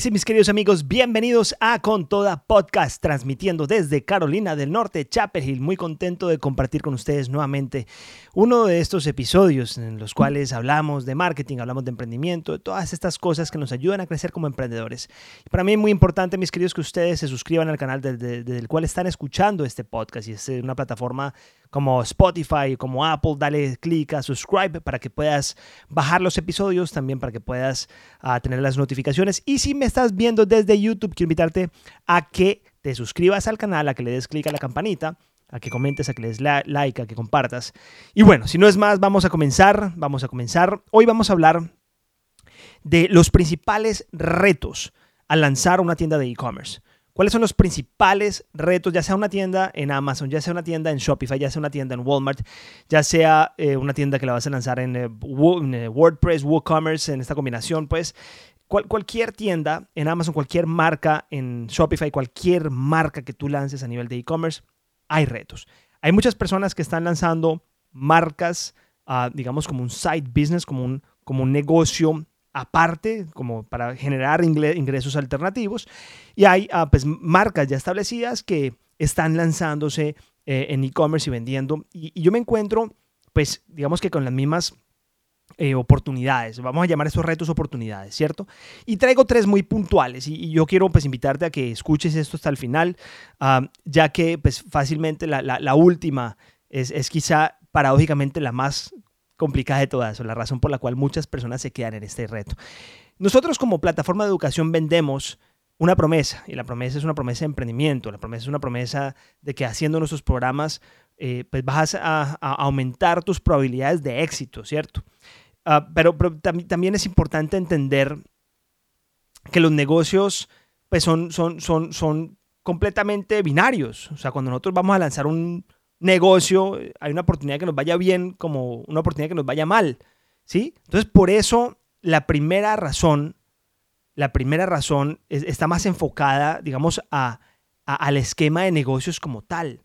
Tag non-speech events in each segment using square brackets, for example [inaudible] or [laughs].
Sí, mis queridos amigos, bienvenidos a Con Toda Podcast, transmitiendo desde Carolina del Norte, Chapel Hill. Muy contento de compartir con ustedes nuevamente uno de estos episodios en los cuales hablamos de marketing, hablamos de emprendimiento, de todas estas cosas que nos ayudan a crecer como emprendedores. Y para mí es muy importante, mis queridos, que ustedes se suscriban al canal desde, el cual están escuchando este podcast. Y es una plataforma como Spotify, como Apple, dale clic a subscribe para que puedas bajar los episodios, también para que puedas uh, tener las notificaciones. Y si me estás viendo desde YouTube, quiero invitarte a que te suscribas al canal, a que le des clic a la campanita, a que comentes, a que le des like, a que compartas. Y bueno, si no es más, vamos a comenzar, vamos a comenzar. Hoy vamos a hablar de los principales retos al lanzar una tienda de e-commerce. ¿Cuáles son los principales retos, ya sea una tienda en Amazon, ya sea una tienda en Shopify, ya sea una tienda en Walmart, ya sea eh, una tienda que la vas a lanzar en, eh, eh, WordPress, WooCommerce, en esta combinación? Pues cualquier tienda en Amazon, cualquier marca en Shopify, cualquier marca que tú lances a nivel de e-commerce, hay retos. Hay muchas personas que están lanzando marcas, ah, digamos, como un side business, como un, como un negocio aparte, como para generar ingresos alternativos. Y hay ah, pues, marcas ya establecidas que están lanzándose eh, en e-commerce y vendiendo. Y, yo me encuentro, pues, digamos que con las mismas eh, oportunidades. Vamos a llamar estos retos oportunidades, ¿cierto? Y traigo tres muy puntuales y, yo quiero pues invitarte a que escuches esto hasta el final, ah, ya que pues fácilmente la, última es, es, quizá paradójicamente la más complicada de todas, o la razón por la cual muchas personas se quedan en este reto. Nosotros como plataforma de educación vendemos una promesa, y la promesa es una promesa de emprendimiento, la promesa es una promesa de que haciendo nuestros programas, eh, pues vas a, aumentar tus probabilidades de éxito, ¿cierto? Ah, pero, también es importante entender que los negocios pues son, son, son, son completamente binarios. O sea, cuando nosotros vamos a lanzar un, negocio, hay una oportunidad que nos vaya bien como una oportunidad que nos vaya mal, ¿sí? Entonces, por eso la primera razón, la primera razón está más enfocada, digamos, a, al esquema de negocios como tal.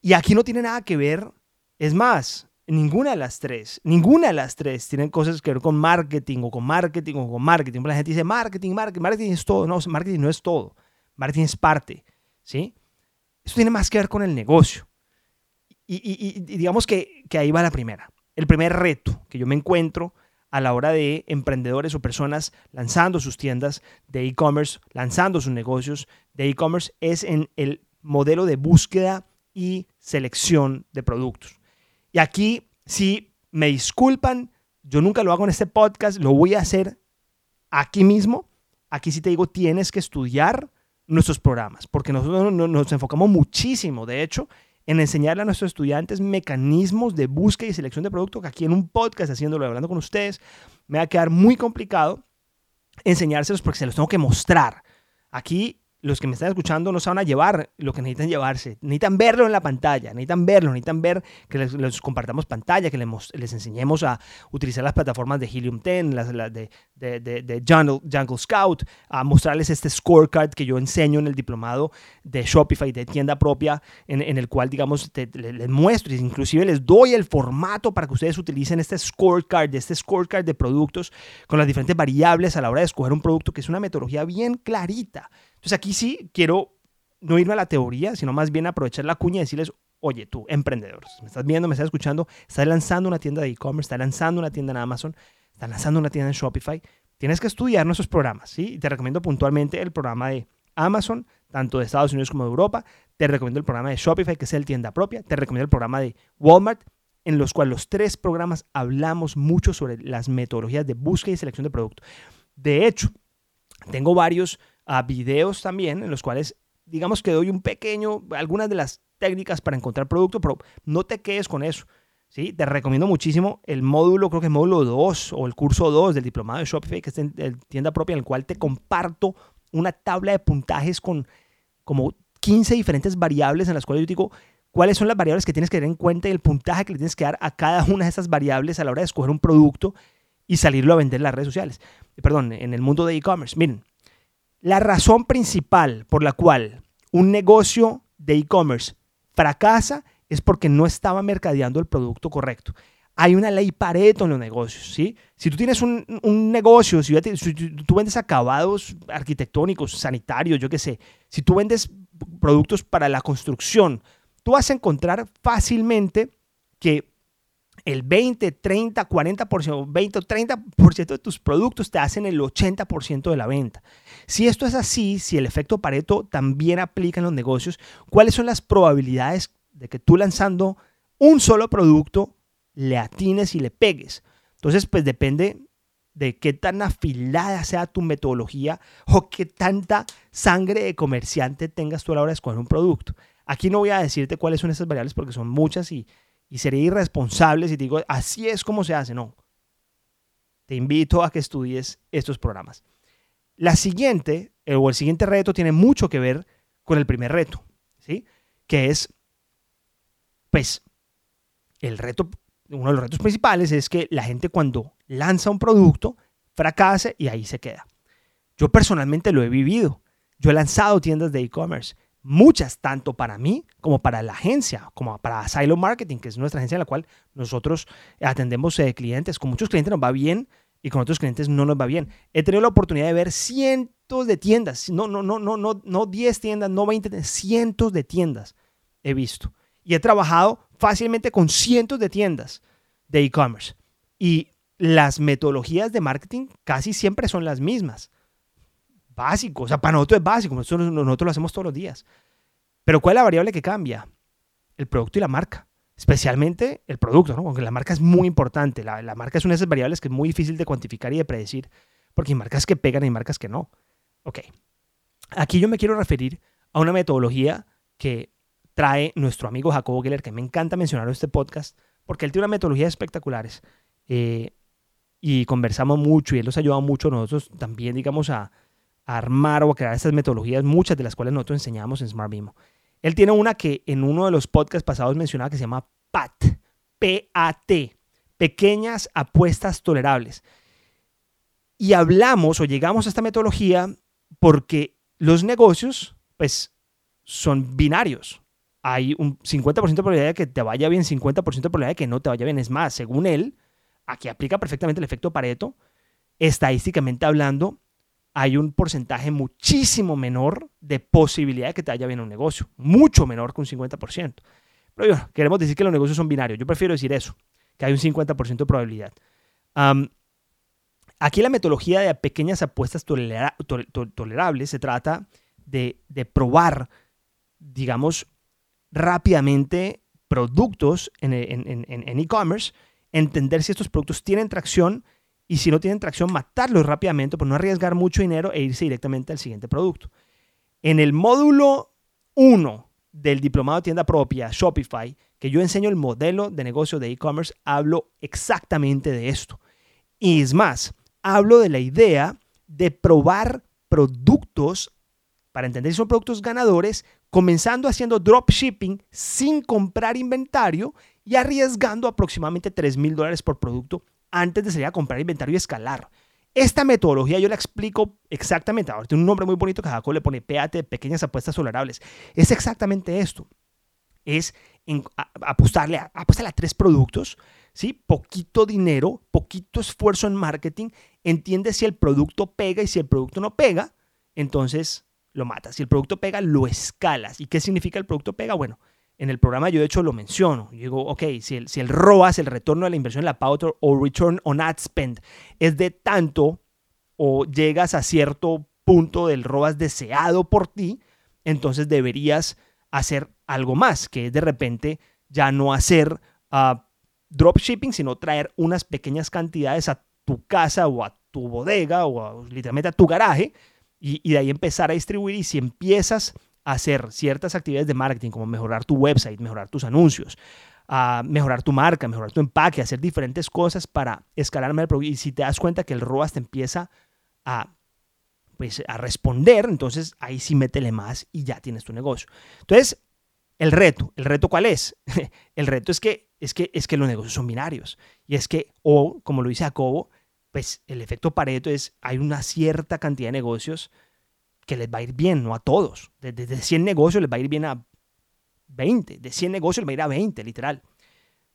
Y aquí no tiene nada que ver, es más, ninguna de las tres, ninguna de las tres tienen cosas que ver con marketing o con marketing o con marketing. La gente dice marketing, marketing, marketing es todo. No, marketing no es todo. Marketing es parte, ¿sí? Eso tiene más que ver con el negocio. Y, digamos que, ahí va la primera. El primer reto que yo me encuentro a la hora de emprendedores o personas lanzando sus tiendas de e-commerce, lanzando sus negocios de e-commerce, es en el modelo de búsqueda y selección de productos. Y aquí, si me disculpan, yo nunca lo hago en este podcast, lo voy a hacer aquí mismo. Aquí sí te digo, tienes que estudiar nuestros programas, porque nosotros nos enfocamos muchísimo, de hecho, en enseñarle a nuestros estudiantes mecanismos de búsqueda y selección de producto, que aquí en un podcast haciéndolo, hablando con ustedes, me va a quedar muy complicado enseñárselos porque se los tengo que mostrar. Aquí los que me están escuchando no se van a llevar lo que necesitan llevarse. Necesitan verlo en la pantalla, necesitan verlo, necesitan ver que les, compartamos pantalla, que les, les, enseñemos a utilizar las plataformas de Helium 10, las, de, de, de, Jungle, Scout, a mostrarles este scorecard que yo enseño en el diplomado de Shopify, de tienda propia, en, en el cual, digamos, les, muestro, inclusive les doy el formato para que ustedes utilicen este scorecard, este scorecard de productos con las diferentes variables a la hora de escoger un producto, que es una metodología bien clarita entonces aquí sí quiero no irme a la teoría, sino más bien aprovechar la cuña y decirles, oye, tú, emprendedor, me estás viendo, me estás escuchando, estás lanzando una tienda de e-commerce, estás lanzando una tienda en Amazon, estás lanzando una tienda en Shopify, tienes que estudiar nuestros programas, ¿sí? Y te recomiendo puntualmente el programa de Amazon, tanto de Estados Unidos como de Europa, te recomiendo el programa de Shopify, que es el tienda propia, te recomiendo el programa de Walmart, en los cuales los tres programas hablamos mucho sobre las metodologías de búsqueda y selección de producto. De hecho, tengo varios a videos también en los cuales digamos que doy un pequeño, algunas de las técnicas para encontrar producto, pero no te quedes con eso. ¿sí? Te recomiendo muchísimo el módulo, creo que el módulo 2 o el curso 2 del diplomado de Shopify, que es en, tienda propia, en el cual te comparto una tabla de puntajes con como 15 diferentes variables en las cuales yo digo cuáles son las variables que tienes que tener en cuenta y el puntaje que le tienes que dar a cada una de esas variables a la hora de escoger un producto y salirlo a vender en las redes sociales. Perdón, en el mundo de e-commerce. Miren, la razón principal por la cual un negocio de e-commerce fracasa es porque no estaba mercadeando el producto correcto. hay una ley Pareto en los negocios, ¿sí? Si tú tienes un, negocio, si, tú vendes acabados arquitectónicos, sanitarios, yo qué sé, si tú vendes productos para la construcción, tú vas a encontrar fácilmente que el 20, 30, 40%, 20 o 30% de tus productos te hacen el 80% de la venta. Si esto es así, si el efecto Pareto también aplica en los negocios, ¿cuáles son las probabilidades de que tú lanzando un solo producto le atines y le pegues. Entonces, pues depende de qué tan afilada sea tu metodología o qué tanta sangre de comerciante tengas tú a la hora de escoger un producto. Aquí no voy a decirte cuáles son esas variables porque son muchas y, y sería irresponsable si te digo, así es como se hace. No. Te invito a que estudies estos programas. La siguiente, eh, o el siguiente reto, tiene mucho que ver con el primer reto, ¿sí? Que es, pues, el reto uno de los retos principales es que la gente cuando lanza un producto fracase y ahí se queda. Yo personalmente lo he vivido. Yo he lanzado tiendas de e-commerce, muchas, tanto para mí como para la agencia, como para Silo Marketing, que es nuestra agencia en la cual nosotros atendemos eh, clientes. Con muchos clientes nos va bien y con otros clientes no nos va bien. He tenido la oportunidad de ver cientos de tiendas, no, no, no, no, no, no 10 tiendas, no 20, cientos de tiendas he visto. Y he trabajado fácilmente con cientos de tiendas de e-commerce. Y las metodologías de marketing casi siempre son las mismas. Básico, o sea, para nosotros es básico, nosotros, nosotros lo hacemos todos los días. Pero ¿cuál es la variable que cambia? El producto y la marca. Especialmente el producto, ¿no? Porque la marca es muy importante. La, la marca es una de esas variables que es muy difícil de cuantificar y de predecir. Porque hay marcas que pegan y marcas que no. Ok. Aquí yo me quiero referir a una metodología que trae nuestro amigo Jacobo Geller, que me encanta mencionar en este podcast, porque él tiene una metodología espectaculares. Eh, y conversamos mucho y él nos ha ayudado mucho nosotros también, digamos, a, armar o a crear estas metodologías, muchas de las cuales nosotros enseñamos en Smart Bimo. Él tiene una que en uno de los podcasts pasados mencionaba que se llama PAT, P-A-T, Pequeñas Apuestas Tolerables. Y hablamos o llegamos a esta metodología porque los negocios, pues, son binarios hay un 50% de probabilidad de que te vaya bien, 50% de probabilidad de que no te vaya bien. Es más, según él, aquí aplica perfectamente el efecto Pareto, estadísticamente hablando, hay un porcentaje muchísimo menor de posibilidad de que te vaya bien un negocio, mucho menor que un 50%. Pero yo, queremos decir que los negocios son binarios. Yo prefiero decir eso, que hay un 50% de probabilidad. aquí la metodología de pequeñas apuestas tolerables se trata de, de probar, digamos, rápidamente productos en e-commerce, entender si estos productos tienen tracción y si no tienen tracción, matarlos rápidamente por no arriesgar mucho dinero e irse directamente al siguiente producto. En el módulo 1 del diplomado de tienda propia, Shopify, que yo enseño el modelo de negocio de e-commerce, hablo exactamente de esto. Y es más, hablo de la idea de probar productos para entender si son productos ganadores comenzando haciendo dropshipping sin comprar inventario y arriesgando aproximadamente 3 mil dólares por producto antes de salir a comprar inventario y escalar. Esta metodología yo la explico exactamente. Ahora tiene un nombre muy bonito que Jacob le pone PAT, pequeñas apuestas tolerables. Es exactamente esto. Es apostarle, a, apostarle a tres productos, ¿sí? poquito dinero, poquito esfuerzo en marketing. Entiende si el producto pega y si el producto no pega. Entonces lo matas. Si el producto pega, lo escalas. ¿Y qué significa el producto pega? Bueno, en el programa yo de hecho lo menciono. Yo digo, ok, si el, si el ROAS, el retorno de la inversión, la pauta o return on ad spend, es de tanto o llegas a cierto punto del ROAS deseado por ti, entonces deberías hacer algo más, que es de repente ya no hacer uh, dropshipping, sino traer unas pequeñas cantidades a tu casa o a tu bodega o literalmente a tu garaje y, de ahí empezar a distribuir y si empiezas a hacer ciertas actividades de marketing como mejorar tu website, mejorar tus anuncios, a mejorar tu marca, mejorar tu empaque, hacer diferentes cosas para escalar el producto y si te das cuenta que el ROAS te empieza a pues a responder, entonces ahí sí métele más y ya tienes tu negocio. Entonces, el reto, ¿el reto cuál es? [laughs] el reto es que, es, que, es que los negocios son binarios. Y es que, o como lo dice Jacobo, pues el efecto Pareto es, hay una cierta cantidad de negocios que les va a ir bien, no a todos. De, 100 negocios les va a ir bien a 20, de 100 negocios les va a ir a 20, literal.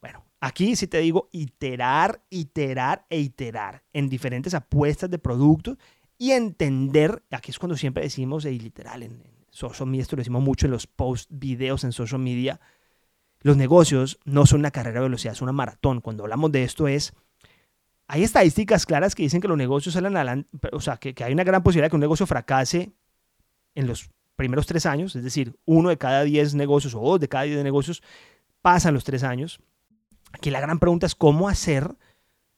Bueno, aquí sí te digo iterar, iterar e iterar en diferentes apuestas de productos y entender, aquí es cuando siempre decimos, y literal, en, en social media, esto lo decimos mucho en los post videos en social media, los negocios no son una carrera de velocidad, es una maratón. Cuando hablamos de esto es, hay estadísticas claras que dicen que los negocios salen adelante, o sea, que, que hay una gran posibilidad de que un negocio fracase en los primeros tres años, es decir, uno de cada diez negocios o dos de cada diez negocios pasan los tres años. Aquí la gran pregunta es cómo hacer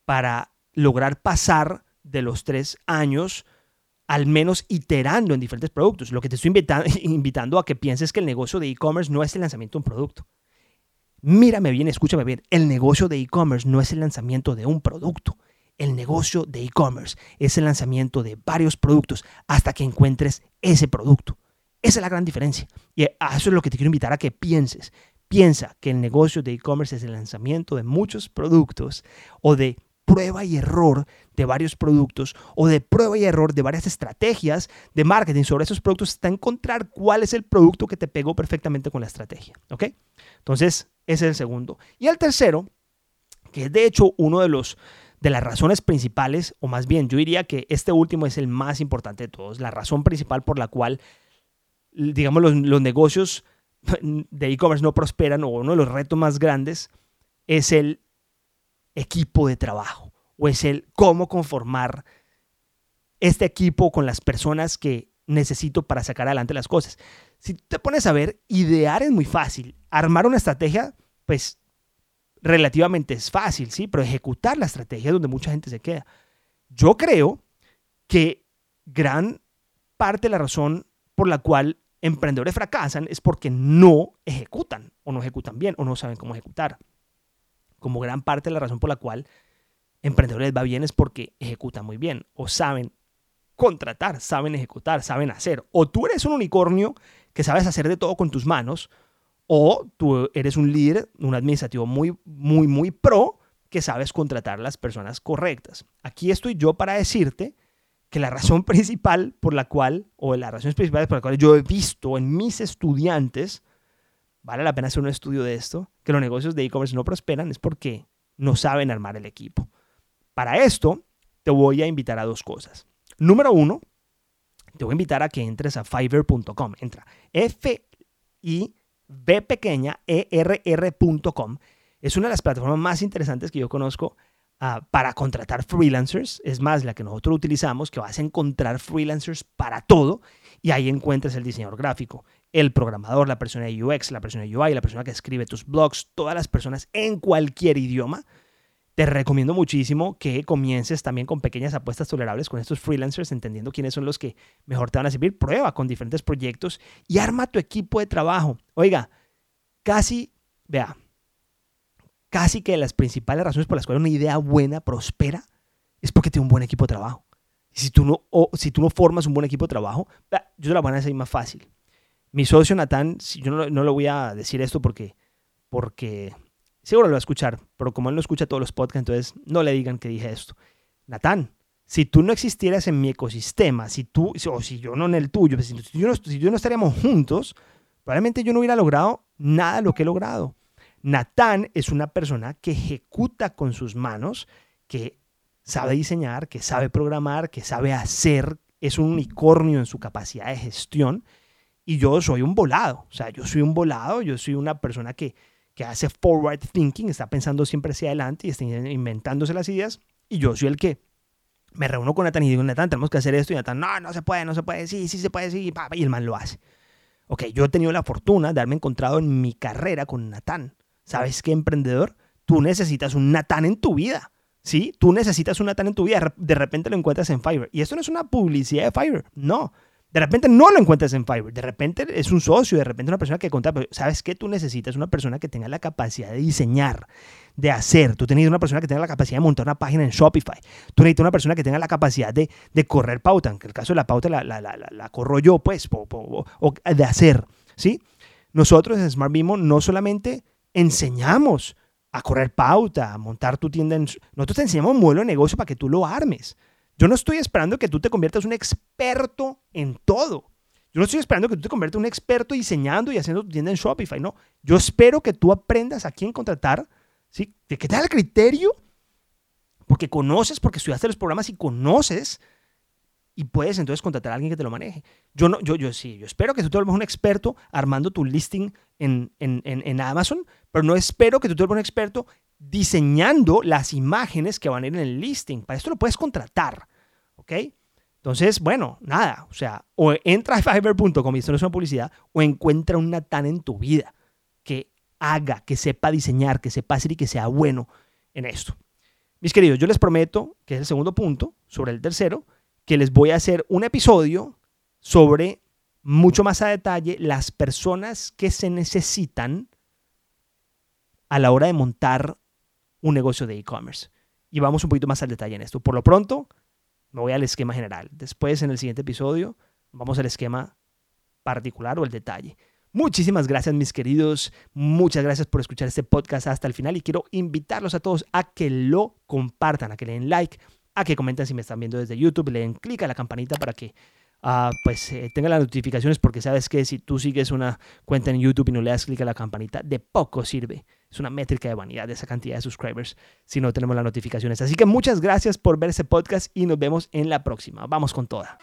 para lograr pasar de los tres años al menos iterando en diferentes productos. Lo que te estoy [laughs] invitando, a que pienses que el negocio de e-commerce no es el lanzamiento de un producto. Mírame bien, escúchame bien. El negocio de e-commerce no es el lanzamiento de un producto. El negocio de e-commerce es el lanzamiento de varios productos hasta que encuentres ese producto. Esa es la gran diferencia. Y eso es lo que te quiero invitar a que pienses. Piensa que el negocio de e-commerce es el lanzamiento de muchos productos o de prueba y error de varios productos o de prueba y error de varias estrategias de marketing sobre esos productos hasta encontrar cuál es el producto que te pegó perfectamente con la estrategia. ¿Ok? Entonces, ese es el segundo. Y el tercero, que es de hecho uno de los de las razones principales, o más bien yo diría que este último es el más importante de todos, la razón principal por la cual, digamos, los, los negocios [laughs] de e-commerce no prosperan o uno de los retos más grandes es el equipo de trabajo o es el cómo conformar este equipo con las personas que necesito para sacar adelante las cosas. Si te pones a ver, idear es muy fácil. Armar una estrategia, pues relativamente es fácil, ¿sí? Pero ejecutar la estrategia es donde mucha gente se queda. Yo creo que gran parte de la razón por la cual emprendedores fracasan es porque no ejecutan o no ejecutan bien o no saben cómo ejecutar. Como gran parte de la razón por la cual emprendedores va bien es porque ejecutan muy bien o saben contratar, saben ejecutar, saben hacer. O tú eres un unicornio que sabes hacer de todo con tus manos, o tú eres un líder, un administrativo muy, muy, muy pro que sabes contratar las personas correctas. Aquí estoy yo para decirte que la razón [laughs] principal por la cual, o las razones principales por las cuales yo he visto en mis estudiantes, vale la pena hacer un estudio de esto, que los negocios de e-commerce no prosperan, es porque no saben armar el equipo. Para esto, te voy a invitar a dos cosas. Número uno, te voy a invitar a que entres a fiverr.com. Entra E-R-R.com. Es una de las plataformas más interesantes que yo conozco uh, para contratar freelancers. Es más, la que nosotros utilizamos, que vas a encontrar freelancers para todo. Y ahí encuentras el diseñador gráfico, el programador, la persona de UX, la persona de UI, la persona que escribe tus blogs, todas las personas en cualquier idioma te recomiendo muchísimo que comiences también con pequeñas apuestas tolerables con estos freelancers, entendiendo quiénes son los que mejor te van a servir. Prueba con diferentes proyectos y arma tu equipo de trabajo. Oiga, casi, vea, casi que las principales razones por las cuales una idea buena prospera es porque tiene un buen equipo de trabajo. Si tú no, si tú no formas un buen equipo de trabajo, yo te la voy a decir más fácil. Mi socio Natán, yo no, no le voy a decir esto porque, porque Seguro lo va a escuchar, pero como él no escucha todos los podcasts, entonces no le digan que dije esto. Natán, si tú no existieras en mi ecosistema, si tú, o si yo no en el tuyo, si, yo no, si yo no estaríamos juntos, probablemente yo no hubiera logrado nada de lo que he logrado. Natán es una persona que ejecuta con sus manos, que sabe diseñar, que sabe programar, que sabe hacer, es un unicornio en su capacidad de gestión. Y yo soy un volado, o sea, yo soy un volado, yo soy una persona que, que hace forward thinking, está pensando siempre hacia adelante y está inventándose las ideas. Y yo soy el que me reúno con Nathan y digo, Nathan, tenemos que hacer esto. Y Nathan, no, no se puede, no se puede, sí, sí se puede, sí. Y el man lo hace. Ok, yo he tenido la fortuna de haberme encontrado en mi carrera con Nathan. ¿Sabes qué, emprendedor? Tú necesitas un Nathan en tu vida. ¿Sí? Tú necesitas un Nathan en tu vida. De repente lo encuentras en Fiverr. Y esto no es una publicidad de Fiverr. No. De repente no lo encuentras en Fiverr, de repente es un socio, de repente una persona que contrata, ¿sabes qué? Tú necesitas una persona que tenga la capacidad de diseñar, de hacer. Tú necesitas una persona que tenga la capacidad de montar una página en Shopify. Tú necesitas una persona que tenga la capacidad de, de correr pauta. En el caso de la pauta la, la, la, la corro yo, pues, o, o, de hacer, ¿sí? Nosotros en Smart Bimo no solamente enseñamos a correr pauta, a montar tu tienda en... Nosotros te enseñamos un modelo de negocio para que tú lo armes. Yo no estoy esperando que tú te conviertas en un experto en todo. Yo no estoy esperando que tú te conviertas en un experto diseñando y haciendo tu tienda en Shopify. No, yo espero que tú aprendas a quién contratar, ¿sí? ¿De qué da el criterio? Porque conoces, porque estudiaste los programas y conoces y puedes entonces contratar a alguien que te lo maneje. Yo no, yo, yo sí, yo espero que tú te vuelvas un experto armando tu listing en, en, en, Amazon, pero no espero que tú te vuelvas un experto diseñando las imágenes que van a ir en el listing. Para esto lo puedes contratar, ¿ok? Entonces, bueno, nada, o sea, o entra a fiverr.com y esto no es una publicidad, o encuentra un Natán en tu vida que haga, que sepa diseñar, que sepa hacer y que sea bueno en esto. Mis queridos, yo les prometo, que es el segundo punto, sobre el tercero, que les voy a hacer un episodio sobre mucho más a detalle las personas que se necesitan a la hora de montar un negocio de e-commerce. Y vamos un poquito más al detalle en esto. Por lo pronto, me voy al esquema general. Después, en el siguiente episodio, vamos al esquema particular o el detalle. Muchísimas gracias, mis queridos. Muchas gracias por escuchar este podcast hasta el final y quiero invitarlos a todos a que lo compartan, a que le den like, a que comenten si me están viendo desde YouTube, le den clic a la campanita para que pues eh, tengan las notificaciones porque sabes que si tú sigues una cuenta en YouTube y no le das clic a la campanita, de poco sirve. Es una métrica de vanidad de esa cantidad de subscribers si no tenemos las notificaciones. Así que muchas gracias por ver este podcast y nos vemos en la próxima. Vamos con toda.